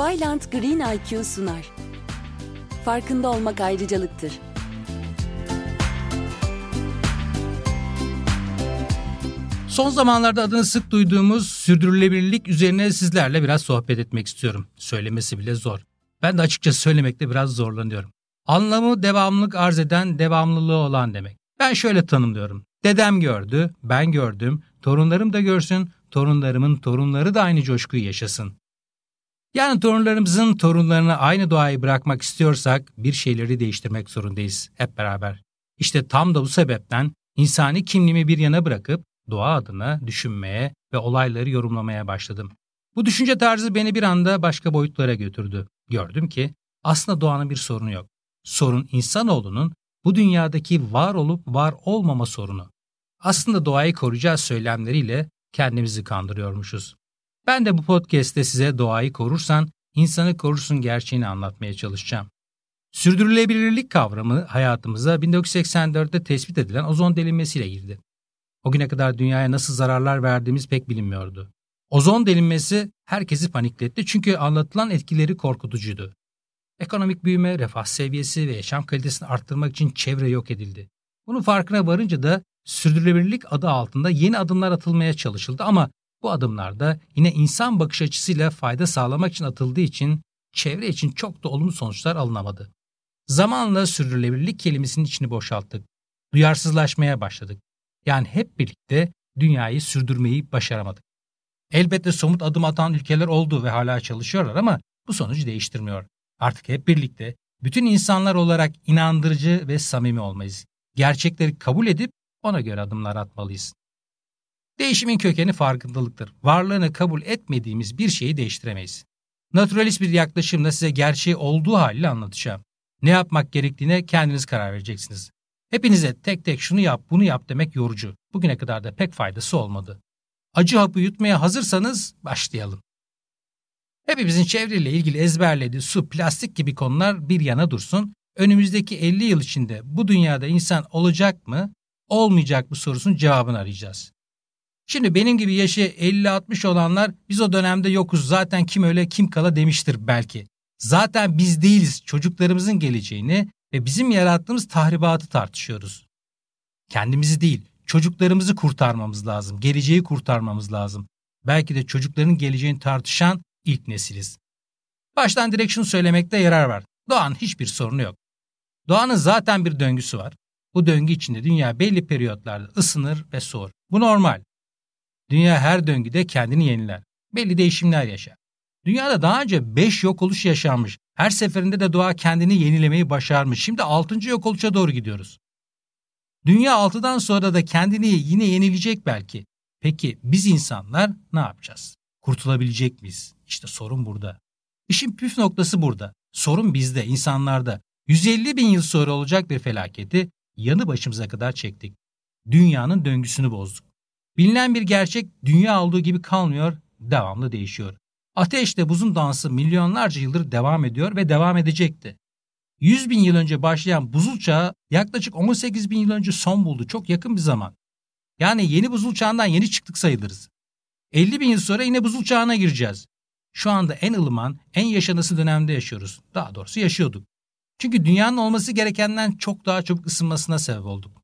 Vyland Green IQ sunar. Farkında olmak ayrıcalıktır. Son zamanlarda adını sık duyduğumuz sürdürülebilirlik üzerine sizlerle biraz sohbet etmek istiyorum. Söylemesi bile zor. Ben de açıkça söylemekte biraz zorlanıyorum. Anlamı devamlılık arz eden, devamlılığı olan demek. Ben şöyle tanımlıyorum. Dedem gördü, ben gördüm, torunlarım da görsün, torunlarımın torunları da aynı coşkuyu yaşasın. Yani torunlarımızın torunlarına aynı doğayı bırakmak istiyorsak bir şeyleri değiştirmek zorundayız hep beraber. İşte tam da bu sebepten insani kimliğimi bir yana bırakıp doğa adına düşünmeye ve olayları yorumlamaya başladım. Bu düşünce tarzı beni bir anda başka boyutlara götürdü. Gördüm ki aslında doğanın bir sorunu yok. Sorun insanoğlunun bu dünyadaki var olup var olmama sorunu. Aslında doğayı koruyacağız söylemleriyle kendimizi kandırıyormuşuz. Ben de bu podcast'te size doğayı korursan, insanı korursun gerçeğini anlatmaya çalışacağım. Sürdürülebilirlik kavramı hayatımıza 1984'te tespit edilen ozon delinmesiyle girdi. O güne kadar dünyaya nasıl zararlar verdiğimiz pek bilinmiyordu. Ozon delinmesi herkesi panikletti çünkü anlatılan etkileri korkutucuydu. Ekonomik büyüme, refah seviyesi ve yaşam kalitesini arttırmak için çevre yok edildi. Bunun farkına varınca da sürdürülebilirlik adı altında yeni adımlar atılmaya çalışıldı ama bu adımlar da yine insan bakış açısıyla fayda sağlamak için atıldığı için çevre için çok da olumlu sonuçlar alınamadı. Zamanla sürdürülebilirlik kelimesinin içini boşalttık. Duyarsızlaşmaya başladık. Yani hep birlikte dünyayı sürdürmeyi başaramadık. Elbette somut adım atan ülkeler oldu ve hala çalışıyorlar ama bu sonucu değiştirmiyor. Artık hep birlikte bütün insanlar olarak inandırıcı ve samimi olmayız. Gerçekleri kabul edip ona göre adımlar atmalıyız. Değişimin kökeni farkındalıktır. Varlığını kabul etmediğimiz bir şeyi değiştiremeyiz. Naturalist bir yaklaşımla size gerçeği olduğu haliyle anlatacağım. Ne yapmak gerektiğine kendiniz karar vereceksiniz. Hepinize tek tek şunu yap, bunu yap demek yorucu. Bugüne kadar da pek faydası olmadı. Acı hapı yutmaya hazırsanız başlayalım. Hepimizin çevreyle ilgili ezberlediği su, plastik gibi konular bir yana dursun. Önümüzdeki 50 yıl içinde bu dünyada insan olacak mı, olmayacak mı sorusunun cevabını arayacağız. Şimdi benim gibi yaşı 50-60 olanlar biz o dönemde yokuz zaten kim öyle kim kala demiştir belki. Zaten biz değiliz çocuklarımızın geleceğini ve bizim yarattığımız tahribatı tartışıyoruz. Kendimizi değil çocuklarımızı kurtarmamız lazım, geleceği kurtarmamız lazım. Belki de çocukların geleceğini tartışan ilk nesiliz. Baştan direkt şunu söylemekte yarar var. Doğanın hiçbir sorunu yok. Doğanın zaten bir döngüsü var. Bu döngü içinde dünya belli periyotlarda ısınır ve soğur. Bu normal. Dünya her döngüde kendini yeniler. Belli değişimler yaşar. Dünyada daha önce 5 yok oluş yaşanmış. Her seferinde de doğa kendini yenilemeyi başarmış. Şimdi 6. yok oluşa doğru gidiyoruz. Dünya 6'dan sonra da kendini yine yenilecek belki. Peki biz insanlar ne yapacağız? Kurtulabilecek miyiz? İşte sorun burada. İşin püf noktası burada. Sorun bizde, insanlarda. 150 bin yıl sonra olacak bir felaketi yanı başımıza kadar çektik. Dünyanın döngüsünü bozduk. Bilinen bir gerçek dünya olduğu gibi kalmıyor, devamlı değişiyor. Ateşle buzun dansı milyonlarca yıldır devam ediyor ve devam edecekti. 100 bin yıl önce başlayan buzul çağı yaklaşık 18 bin yıl önce son buldu. Çok yakın bir zaman. Yani yeni buzul çağından yeni çıktık sayılırız. 50 bin yıl sonra yine buzul çağına gireceğiz. Şu anda en ılıman, en yaşanası dönemde yaşıyoruz. Daha doğrusu yaşıyorduk. Çünkü dünyanın olması gerekenden çok daha çabuk ısınmasına sebep olduk.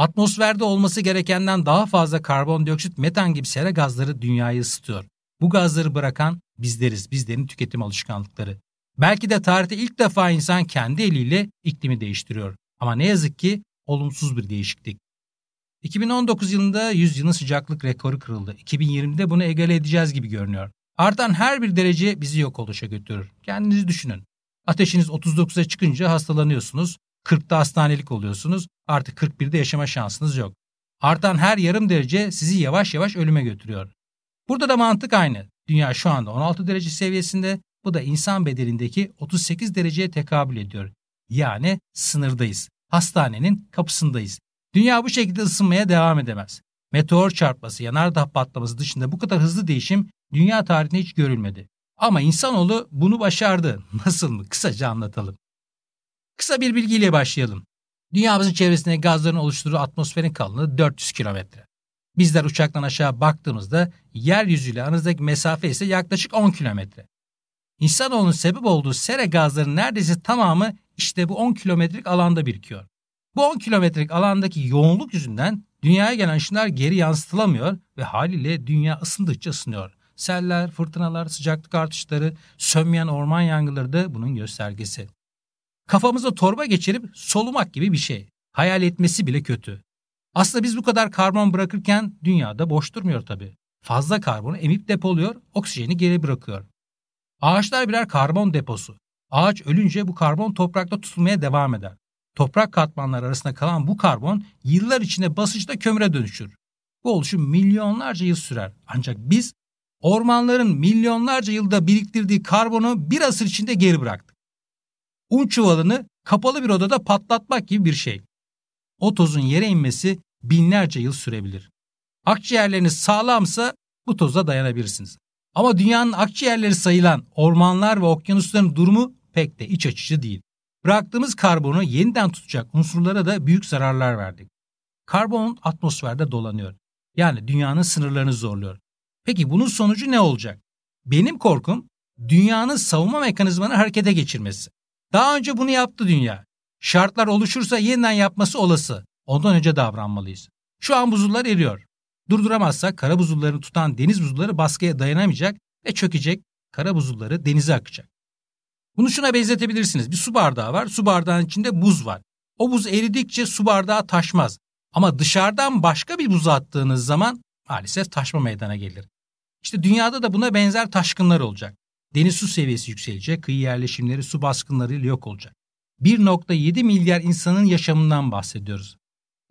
Atmosferde olması gerekenden daha fazla karbondioksit, metan gibi sera gazları dünyayı ısıtıyor. Bu gazları bırakan bizleriz, bizlerin tüketim alışkanlıkları. Belki de tarihte ilk defa insan kendi eliyle iklimi değiştiriyor. Ama ne yazık ki olumsuz bir değişiklik. 2019 yılında 100 yılın sıcaklık rekoru kırıldı. 2020'de bunu egale edeceğiz gibi görünüyor. Artan her bir derece bizi yok oluşa götürür. Kendinizi düşünün. Ateşiniz 39'a çıkınca hastalanıyorsunuz. 40'ta hastanelik oluyorsunuz. Artık 41'de yaşama şansınız yok. Artan her yarım derece sizi yavaş yavaş ölüme götürüyor. Burada da mantık aynı. Dünya şu anda 16 derece seviyesinde. Bu da insan bedenindeki 38 dereceye tekabül ediyor. Yani sınırdayız. Hastanenin kapısındayız. Dünya bu şekilde ısınmaya devam edemez. Meteor çarpması, yanardağ patlaması dışında bu kadar hızlı değişim dünya tarihinde hiç görülmedi. Ama insanoğlu bunu başardı. Nasıl mı? Kısaca anlatalım. Kısa bir bilgiyle başlayalım. Dünyamızın çevresinde gazların oluşturduğu atmosferin kalınlığı 400 kilometre. Bizler uçaktan aşağı baktığımızda yeryüzüyle aranızdaki mesafe ise yaklaşık 10 kilometre. İnsanoğlunun sebep olduğu sera gazlarının neredeyse tamamı işte bu 10 kilometrelik alanda birikiyor. Bu 10 kilometrelik alandaki yoğunluk yüzünden dünyaya gelen ışınlar geri yansıtılamıyor ve haliyle dünya ısındıkça ısınıyor. Seller, fırtınalar, sıcaklık artışları, sönmeyen orman yangınları da bunun göstergesi. Kafamıza torba geçirip solumak gibi bir şey. Hayal etmesi bile kötü. Aslında biz bu kadar karbon bırakırken dünyada boş durmuyor tabii. Fazla karbonu emip depoluyor, oksijeni geri bırakıyor. Ağaçlar birer karbon deposu. Ağaç ölünce bu karbon toprakta tutulmaya devam eder. Toprak katmanları arasında kalan bu karbon yıllar içinde basınçta kömüre dönüşür. Bu oluşum milyonlarca yıl sürer. Ancak biz ormanların milyonlarca yılda biriktirdiği karbonu bir asır içinde geri bıraktık. Un çuvalını kapalı bir odada patlatmak gibi bir şey. O tozun yere inmesi binlerce yıl sürebilir. Akciğerleriniz sağlamsa bu toza dayanabilirsiniz. Ama dünyanın akciğerleri sayılan ormanlar ve okyanusların durumu pek de iç açıcı değil. Bıraktığımız karbonu yeniden tutacak unsurlara da büyük zararlar verdik. Karbon atmosferde dolanıyor. Yani dünyanın sınırlarını zorluyor. Peki bunun sonucu ne olacak? Benim korkum dünyanın savunma mekanizmanı harekete geçirmesi. Daha önce bunu yaptı dünya. Şartlar oluşursa yeniden yapması olası. Ondan önce davranmalıyız. Şu an buzullar eriyor. Durduramazsak kara buzullarını tutan deniz buzulları baskıya dayanamayacak ve çökecek. Kara buzulları denize akacak. Bunu şuna benzetebilirsiniz. Bir su bardağı var. Su bardağının içinde buz var. O buz eridikçe su bardağı taşmaz. Ama dışarıdan başka bir buz attığınız zaman maalesef taşma meydana gelir. İşte dünyada da buna benzer taşkınlar olacak. Deniz su seviyesi yükselecek, kıyı yerleşimleri su baskınlarıyla yok olacak. 1.7 milyar insanın yaşamından bahsediyoruz.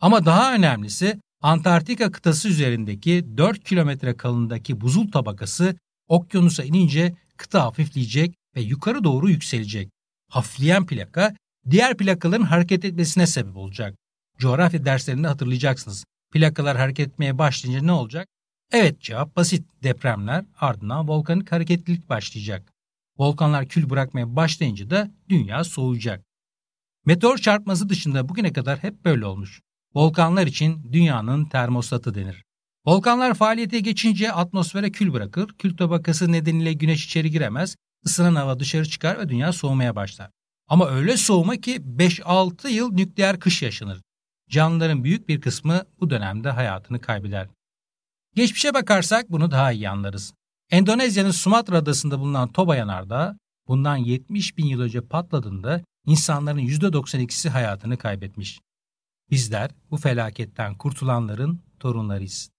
Ama daha önemlisi Antarktika kıtası üzerindeki 4 kilometre kalındaki buzul tabakası okyanusa inince kıta hafifleyecek ve yukarı doğru yükselecek. Hafifleyen plaka diğer plakaların hareket etmesine sebep olacak. Coğrafya derslerinde hatırlayacaksınız. Plakalar hareket etmeye başlayınca ne olacak? Evet cevap basit. Depremler ardından volkanik hareketlilik başlayacak. Volkanlar kül bırakmaya başlayınca da dünya soğuyacak. Meteor çarpması dışında bugüne kadar hep böyle olmuş. Volkanlar için dünyanın termostatı denir. Volkanlar faaliyete geçince atmosfere kül bırakır, kül tabakası nedeniyle güneş içeri giremez, ısınan hava dışarı çıkar ve dünya soğumaya başlar. Ama öyle soğuma ki 5-6 yıl nükleer kış yaşanır. Canlıların büyük bir kısmı bu dönemde hayatını kaybeder. Geçmişe bakarsak bunu daha iyi anlarız. Endonezya'nın Sumatra adasında bulunan Toba yanardağı bundan 70 bin yıl önce patladığında insanların %92'si hayatını kaybetmiş. Bizler bu felaketten kurtulanların torunlarıyız.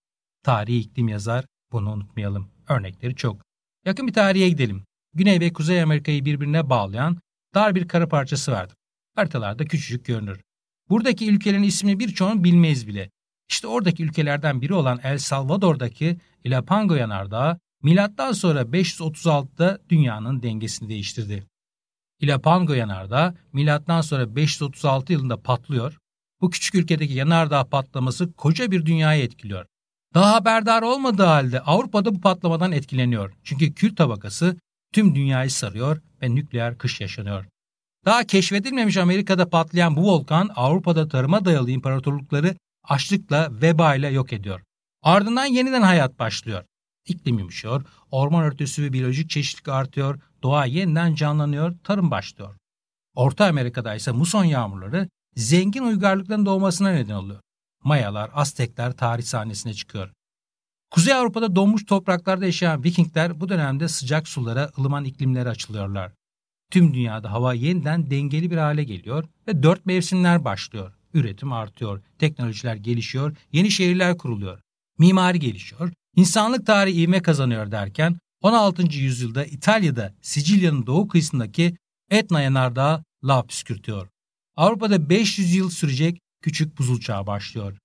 Tarihi iklim yazar, bunu unutmayalım. Örnekleri çok. Yakın bir tarihe gidelim. Güney ve Kuzey Amerika'yı birbirine bağlayan dar bir kara parçası vardır. Haritalarda küçücük görünür. Buradaki ülkelerin ismini birçoğunu bilmeyiz bile. İşte oradaki ülkelerden biri olan El Salvador'daki Ilapango yanardağı milattan sonra 536'da dünyanın dengesini değiştirdi. Ilapango yanardağı milattan sonra 536 yılında patlıyor. Bu küçük ülkedeki yanardağ patlaması koca bir dünyayı etkiliyor. Daha haberdar olmadığı halde Avrupa'da bu patlamadan etkileniyor. Çünkü kül tabakası tüm dünyayı sarıyor ve nükleer kış yaşanıyor. Daha keşfedilmemiş Amerika'da patlayan bu volkan Avrupa'da tarıma dayalı imparatorlukları açlıkla, vebayla yok ediyor. Ardından yeniden hayat başlıyor. İklim yumuşuyor, orman örtüsü ve biyolojik çeşitlilik artıyor, doğa yeniden canlanıyor, tarım başlıyor. Orta Amerika'da ise muson yağmurları zengin uygarlıkların doğmasına neden oluyor. Mayalar, Aztekler tarih sahnesine çıkıyor. Kuzey Avrupa'da donmuş topraklarda yaşayan Vikingler bu dönemde sıcak sulara, ılıman iklimlere açılıyorlar. Tüm dünyada hava yeniden dengeli bir hale geliyor ve dört mevsimler başlıyor. Üretim artıyor, teknolojiler gelişiyor, yeni şehirler kuruluyor. Mimari gelişiyor, insanlık tarihi ivme kazanıyor derken 16. yüzyılda İtalya'da Sicilya'nın doğu kıyısındaki Etna yanardağı lav püskürtüyor. Avrupa'da 500 yıl sürecek küçük buzul çağı başlıyor.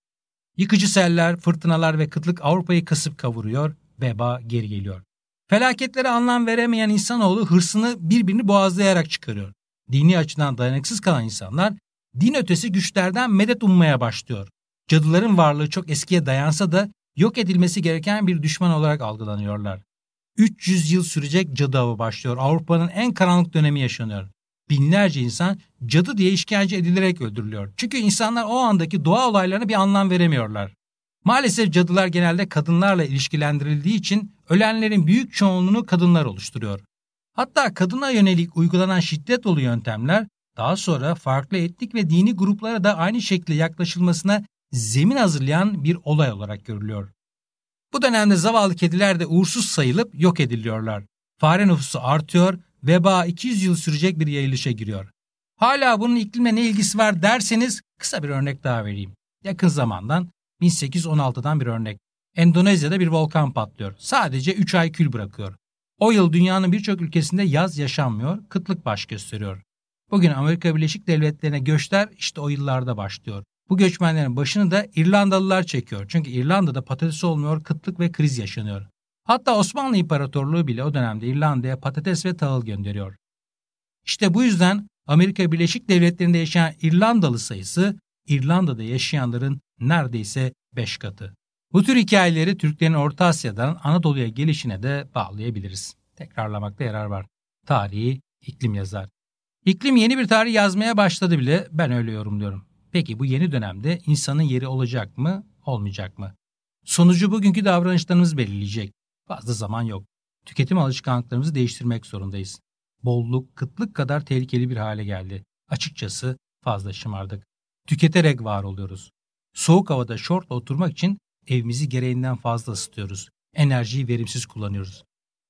Yıkıcı seller, fırtınalar ve kıtlık Avrupa'yı kasıp kavuruyor, veba geri geliyor. Felaketlere anlam veremeyen insanoğlu hırsını birbirini boğazlayarak çıkarıyor. Dini açıdan dayanıksız kalan insanlar din ötesi güçlerden medet ummaya başlıyor. Cadıların varlığı çok eskiye dayansa da yok edilmesi gereken bir düşman olarak algılanıyorlar. 300 yıl sürecek cadı avı başlıyor. Avrupa'nın en karanlık dönemi yaşanıyor. Binlerce insan cadı diye işkence edilerek öldürülüyor. Çünkü insanlar o andaki doğa olaylarına bir anlam veremiyorlar. Maalesef cadılar genelde kadınlarla ilişkilendirildiği için ölenlerin büyük çoğunluğunu kadınlar oluşturuyor. Hatta kadına yönelik uygulanan şiddet dolu yöntemler daha sonra farklı etnik ve dini gruplara da aynı şekilde yaklaşılmasına zemin hazırlayan bir olay olarak görülüyor. Bu dönemde zavallı kediler de uğursuz sayılıp yok ediliyorlar. Fare nüfusu artıyor, veba 200 yıl sürecek bir yayılışa giriyor. Hala bunun iklimle ne ilgisi var derseniz kısa bir örnek daha vereyim. Yakın zamandan 1816'dan bir örnek. Endonezya'da bir volkan patlıyor. Sadece 3 ay kül bırakıyor. O yıl dünyanın birçok ülkesinde yaz yaşanmıyor, kıtlık baş gösteriyor. Bugün Amerika Birleşik Devletleri'ne göçler işte o yıllarda başlıyor. Bu göçmenlerin başını da İrlandalılar çekiyor. Çünkü İrlanda'da patates olmuyor, kıtlık ve kriz yaşanıyor. Hatta Osmanlı İmparatorluğu bile o dönemde İrlanda'ya patates ve tahıl gönderiyor. İşte bu yüzden Amerika Birleşik Devletleri'nde yaşayan İrlandalı sayısı İrlanda'da yaşayanların neredeyse 5 katı. Bu tür hikayeleri Türklerin Orta Asya'dan Anadolu'ya gelişine de bağlayabiliriz. Tekrarlamakta yarar var. Tarihi iklim yazar. İklim yeni bir tarih yazmaya başladı bile ben öyle yorumluyorum. Peki bu yeni dönemde insanın yeri olacak mı, olmayacak mı? Sonucu bugünkü davranışlarımız belirleyecek. Fazla zaman yok. Tüketim alışkanlıklarımızı değiştirmek zorundayız. Bolluk, kıtlık kadar tehlikeli bir hale geldi. Açıkçası fazla şımardık. Tüketerek var oluyoruz. Soğuk havada şortla oturmak için evimizi gereğinden fazla ısıtıyoruz. Enerjiyi verimsiz kullanıyoruz.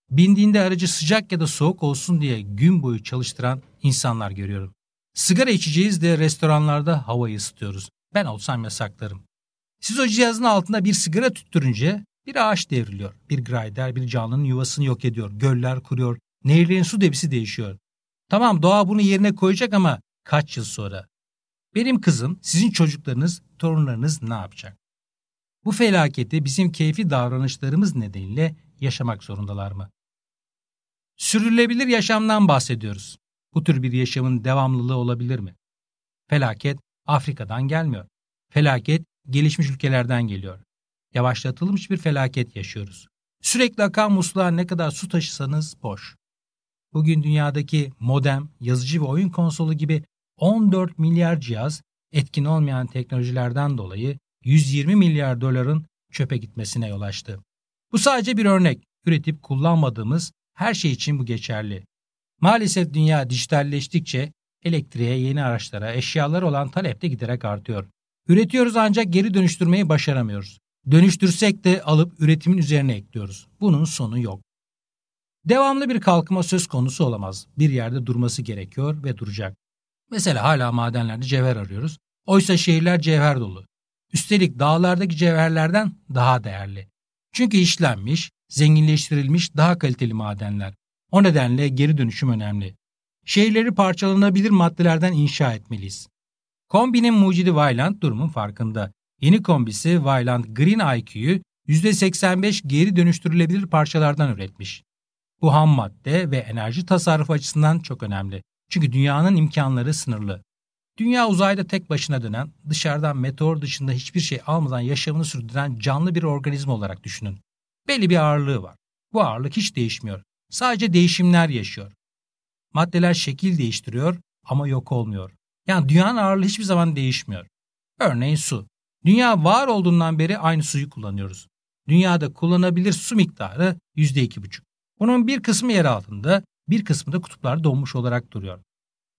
Bindiğinde aracı sıcak ya da soğuk olsun diye gün boyu çalıştıran insanlar görüyorum. Sigara içeceğiz de restoranlarda havayı ısıtıyoruz. Ben olsam yasaklarım. Siz o cihazın altında bir sigara tüttürünce bir ağaç devriliyor. Bir grayder bir canlının yuvasını yok ediyor. Göller kuruyor. Nehirlerin su debisi değişiyor. Tamam doğa bunu yerine koyacak ama kaç yıl sonra? Benim kızım, sizin çocuklarınız, torunlarınız ne yapacak? Bu felaketi bizim keyfi davranışlarımız nedeniyle yaşamak zorundalar mı? Sürülebilir yaşamdan bahsediyoruz. Bu tür bir yaşamın devamlılığı olabilir mi? Felaket Afrika'dan gelmiyor. Felaket gelişmiş ülkelerden geliyor. Yavaşlatılmış bir felaket yaşıyoruz. Sürekli akan musluğa ne kadar su taşısanız boş. Bugün dünyadaki modem, yazıcı ve oyun konsolu gibi 14 milyar cihaz etkin olmayan teknolojilerden dolayı 120 milyar doların çöpe gitmesine yol açtı. Bu sadece bir örnek. Üretip kullanmadığımız her şey için bu geçerli. Maalesef dünya dijitalleştikçe elektriğe, yeni araçlara, eşyalar olan talep de giderek artıyor. Üretiyoruz ancak geri dönüştürmeyi başaramıyoruz. Dönüştürsek de alıp üretimin üzerine ekliyoruz. Bunun sonu yok. Devamlı bir kalkınma söz konusu olamaz. Bir yerde durması gerekiyor ve duracak. Mesela hala madenlerde cevher arıyoruz. Oysa şehirler cevher dolu. Üstelik dağlardaki cevherlerden daha değerli. Çünkü işlenmiş, zenginleştirilmiş daha kaliteli madenler. O nedenle geri dönüşüm önemli. Şehirleri parçalanabilir maddelerden inşa etmeliyiz. Kombinin mucidi Vayland durumun farkında. Yeni kombisi Vayland Green IQ'yu %85 geri dönüştürülebilir parçalardan üretmiş. Bu ham madde ve enerji tasarrufu açısından çok önemli. Çünkü dünyanın imkanları sınırlı. Dünya uzayda tek başına dönen, dışarıdan meteor dışında hiçbir şey almadan yaşamını sürdüren canlı bir organizma olarak düşünün. Belli bir ağırlığı var. Bu ağırlık hiç değişmiyor. Sadece değişimler yaşıyor. Maddeler şekil değiştiriyor ama yok olmuyor. Yani dünyanın ağırlığı hiçbir zaman değişmiyor. Örneğin su. Dünya var olduğundan beri aynı suyu kullanıyoruz. Dünyada kullanabilir su miktarı %2,5. Bunun bir kısmı yer altında, bir kısmı da kutuplarda donmuş olarak duruyor.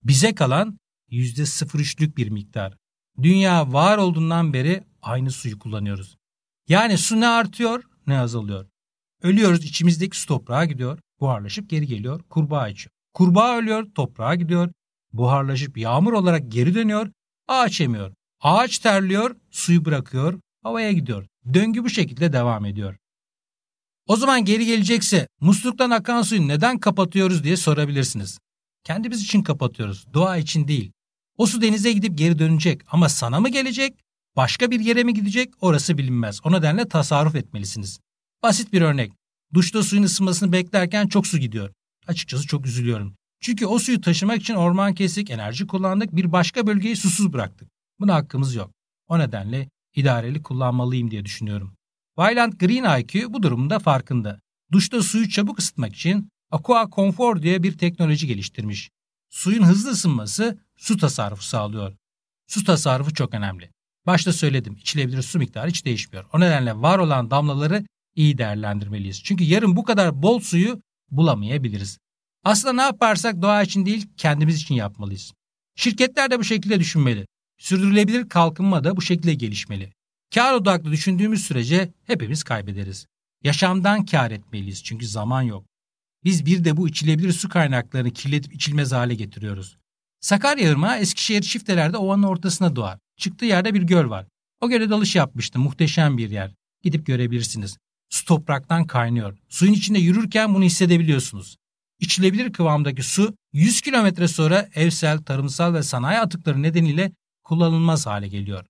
Bize kalan %0,3'lük bir miktar. Dünya var olduğundan beri aynı suyu kullanıyoruz. Yani su ne artıyor ne azalıyor. Ölüyoruz içimizdeki su toprağa gidiyor, buharlaşıp geri geliyor, kurbağa içiyor. Kurbağa ölüyor, toprağa gidiyor, buharlaşıp yağmur olarak geri dönüyor, ağaç emiyor. Ağaç terliyor, suyu bırakıyor, havaya gidiyor. Döngü bu şekilde devam ediyor. O zaman geri gelecekse musluktan akan suyu neden kapatıyoruz diye sorabilirsiniz. Kendimiz için kapatıyoruz, doğa için değil. O su denize gidip geri dönecek ama sana mı gelecek, başka bir yere mi gidecek orası bilinmez. O nedenle tasarruf etmelisiniz. Basit bir örnek. Duşta suyun ısınmasını beklerken çok su gidiyor. Açıkçası çok üzülüyorum. Çünkü o suyu taşımak için orman kesik, enerji kullandık, bir başka bölgeyi susuz bıraktık. Buna hakkımız yok. O nedenle idareli kullanmalıyım diye düşünüyorum. Vyland Green IQ bu durumda farkında. Duşta suyu çabuk ısıtmak için Aqua Comfort diye bir teknoloji geliştirmiş. Suyun hızlı ısınması su tasarrufu sağlıyor. Su tasarrufu çok önemli. Başta söyledim içilebilir su miktarı hiç değişmiyor. O nedenle var olan damlaları iyi değerlendirmeliyiz. Çünkü yarın bu kadar bol suyu bulamayabiliriz. Aslında ne yaparsak doğa için değil kendimiz için yapmalıyız. Şirketler de bu şekilde düşünmeli. Sürdürülebilir kalkınma da bu şekilde gelişmeli. Kar odaklı düşündüğümüz sürece hepimiz kaybederiz. Yaşamdan kar etmeliyiz çünkü zaman yok. Biz bir de bu içilebilir su kaynaklarını kirletip içilmez hale getiriyoruz. Sakarya Irmağı Eskişehir çiftelerde ovanın ortasına doğar. Çıktığı yerde bir göl var. O göle dalış yapmıştım. Muhteşem bir yer. Gidip görebilirsiniz. Su topraktan kaynıyor. Suyun içinde yürürken bunu hissedebiliyorsunuz. İçilebilir kıvamdaki su 100 kilometre sonra evsel, tarımsal ve sanayi atıkları nedeniyle kullanılmaz hale geliyor.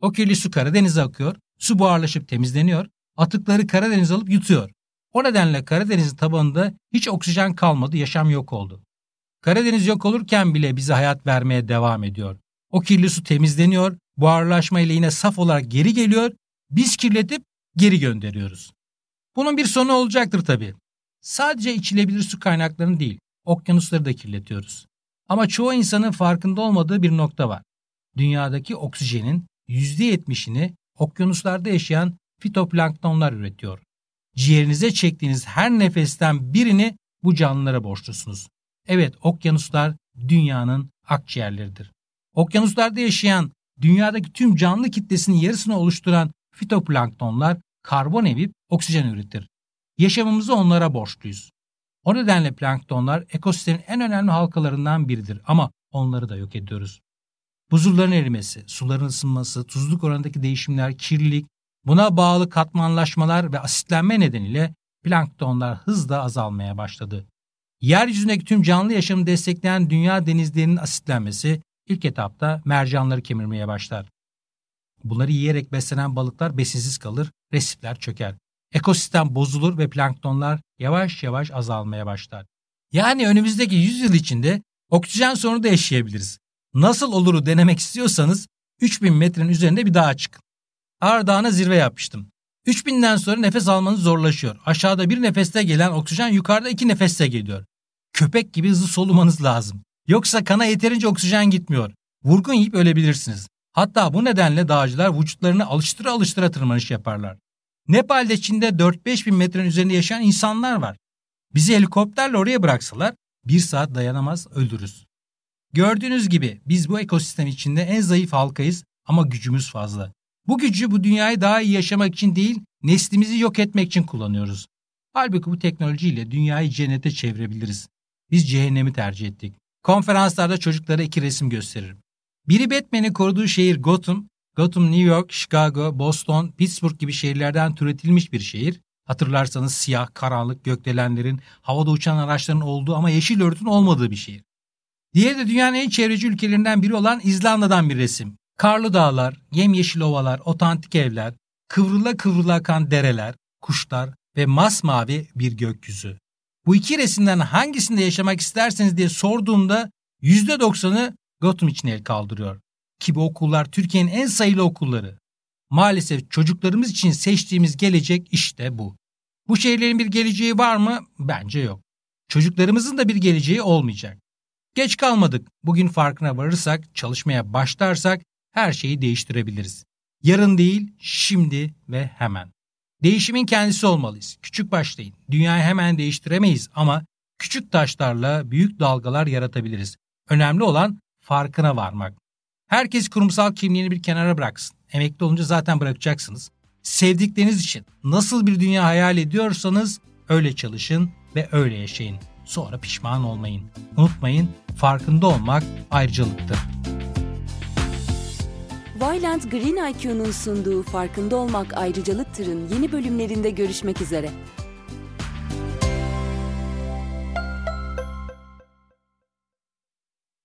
O kirli su Karadeniz'e akıyor, su buharlaşıp temizleniyor, atıkları Karadeniz alıp yutuyor. O nedenle Karadeniz'in tabanında hiç oksijen kalmadı, yaşam yok oldu. Karadeniz yok olurken bile bize hayat vermeye devam ediyor. O kirli su temizleniyor, buharlaşma ile yine saf olarak geri geliyor, biz kirletip geri gönderiyoruz. Bunun bir sonu olacaktır tabii. Sadece içilebilir su kaynaklarını değil, okyanusları da kirletiyoruz. Ama çoğu insanın farkında olmadığı bir nokta var. Dünyadaki oksijenin %70'ini okyanuslarda yaşayan fitoplanktonlar üretiyor. Ciğerinize çektiğiniz her nefesten birini bu canlılara borçlusunuz. Evet, okyanuslar dünyanın akciğerleridir. Okyanuslarda yaşayan dünyadaki tüm canlı kitlesinin yarısını oluşturan fitoplanktonlar karbon emip oksijen üretir. Yaşamımızı onlara borçluyuz. O nedenle planktonlar ekosistemin en önemli halkalarından biridir ama onları da yok ediyoruz. Buzulların erimesi, suların ısınması, tuzluk oranındaki değişimler, kirlilik, buna bağlı katmanlaşmalar ve asitlenme nedeniyle planktonlar hızla azalmaya başladı. Yeryüzündeki tüm canlı yaşamı destekleyen dünya denizlerinin asitlenmesi ilk etapta mercanları kemirmeye başlar. Bunları yiyerek beslenen balıklar besinsiz kalır, resifler çöker. Ekosistem bozulur ve planktonlar yavaş yavaş azalmaya başlar. Yani önümüzdeki 100 yıl içinde oksijen sorunu da yaşayabiliriz. Nasıl oluru denemek istiyorsanız 3000 metrenin üzerinde bir dağa çıkın. Ağrı Dağı'na zirve yapmıştım. 3000'den sonra nefes almanız zorlaşıyor. Aşağıda bir nefeste gelen oksijen yukarıda iki nefeste geliyor. Köpek gibi hızlı solumanız lazım. Yoksa kana yeterince oksijen gitmiyor. Vurgun yiyip ölebilirsiniz. Hatta bu nedenle dağcılar vücutlarını alıştıra alıştıra tırmanış yaparlar. Nepal'de Çin'de 4-5 bin metrenin üzerinde yaşayan insanlar var. Bizi helikopterle oraya bıraksalar bir saat dayanamaz öldürürüz. Gördüğünüz gibi biz bu ekosistem içinde en zayıf halkayız ama gücümüz fazla. Bu gücü bu dünyayı daha iyi yaşamak için değil, neslimizi yok etmek için kullanıyoruz. Halbuki bu teknolojiyle dünyayı cennete çevirebiliriz. Biz cehennemi tercih ettik. Konferanslarda çocuklara iki resim gösteririm. Biri Batman'in koruduğu şehir Gotham, Gotham New York, Chicago, Boston, Pittsburgh gibi şehirlerden türetilmiş bir şehir. Hatırlarsanız siyah, karanlık, gökdelenlerin, havada uçan araçların olduğu ama yeşil örtün olmadığı bir şehir. Diğeri de dünyanın en çevreci ülkelerinden biri olan İzlanda'dan bir resim. Karlı dağlar, yemyeşil ovalar, otantik evler, kıvrıla kıvrıla akan dereler, kuşlar ve masmavi bir gökyüzü. Bu iki resimden hangisinde yaşamak isterseniz diye sorduğumda %90'ı Gotham için el kaldırıyor. Ki bu okullar Türkiye'nin en sayılı okulları. Maalesef çocuklarımız için seçtiğimiz gelecek işte bu. Bu şehirlerin bir geleceği var mı? Bence yok. Çocuklarımızın da bir geleceği olmayacak. Geç kalmadık. Bugün farkına varırsak, çalışmaya başlarsak her şeyi değiştirebiliriz. Yarın değil, şimdi ve hemen. Değişimin kendisi olmalıyız. Küçük başlayın. Dünyayı hemen değiştiremeyiz ama küçük taşlarla büyük dalgalar yaratabiliriz. Önemli olan farkına varmak. Herkes kurumsal kimliğini bir kenara bıraksın. Emekli olunca zaten bırakacaksınız. Sevdikleriniz için nasıl bir dünya hayal ediyorsanız öyle çalışın ve öyle yaşayın. Sonra pişman olmayın. Unutmayın farkında olmak ayrıcalıktır. Vyland Green IQ'nun sunduğu Farkında Olmak Ayrıcalıktır'ın yeni bölümlerinde görüşmek üzere.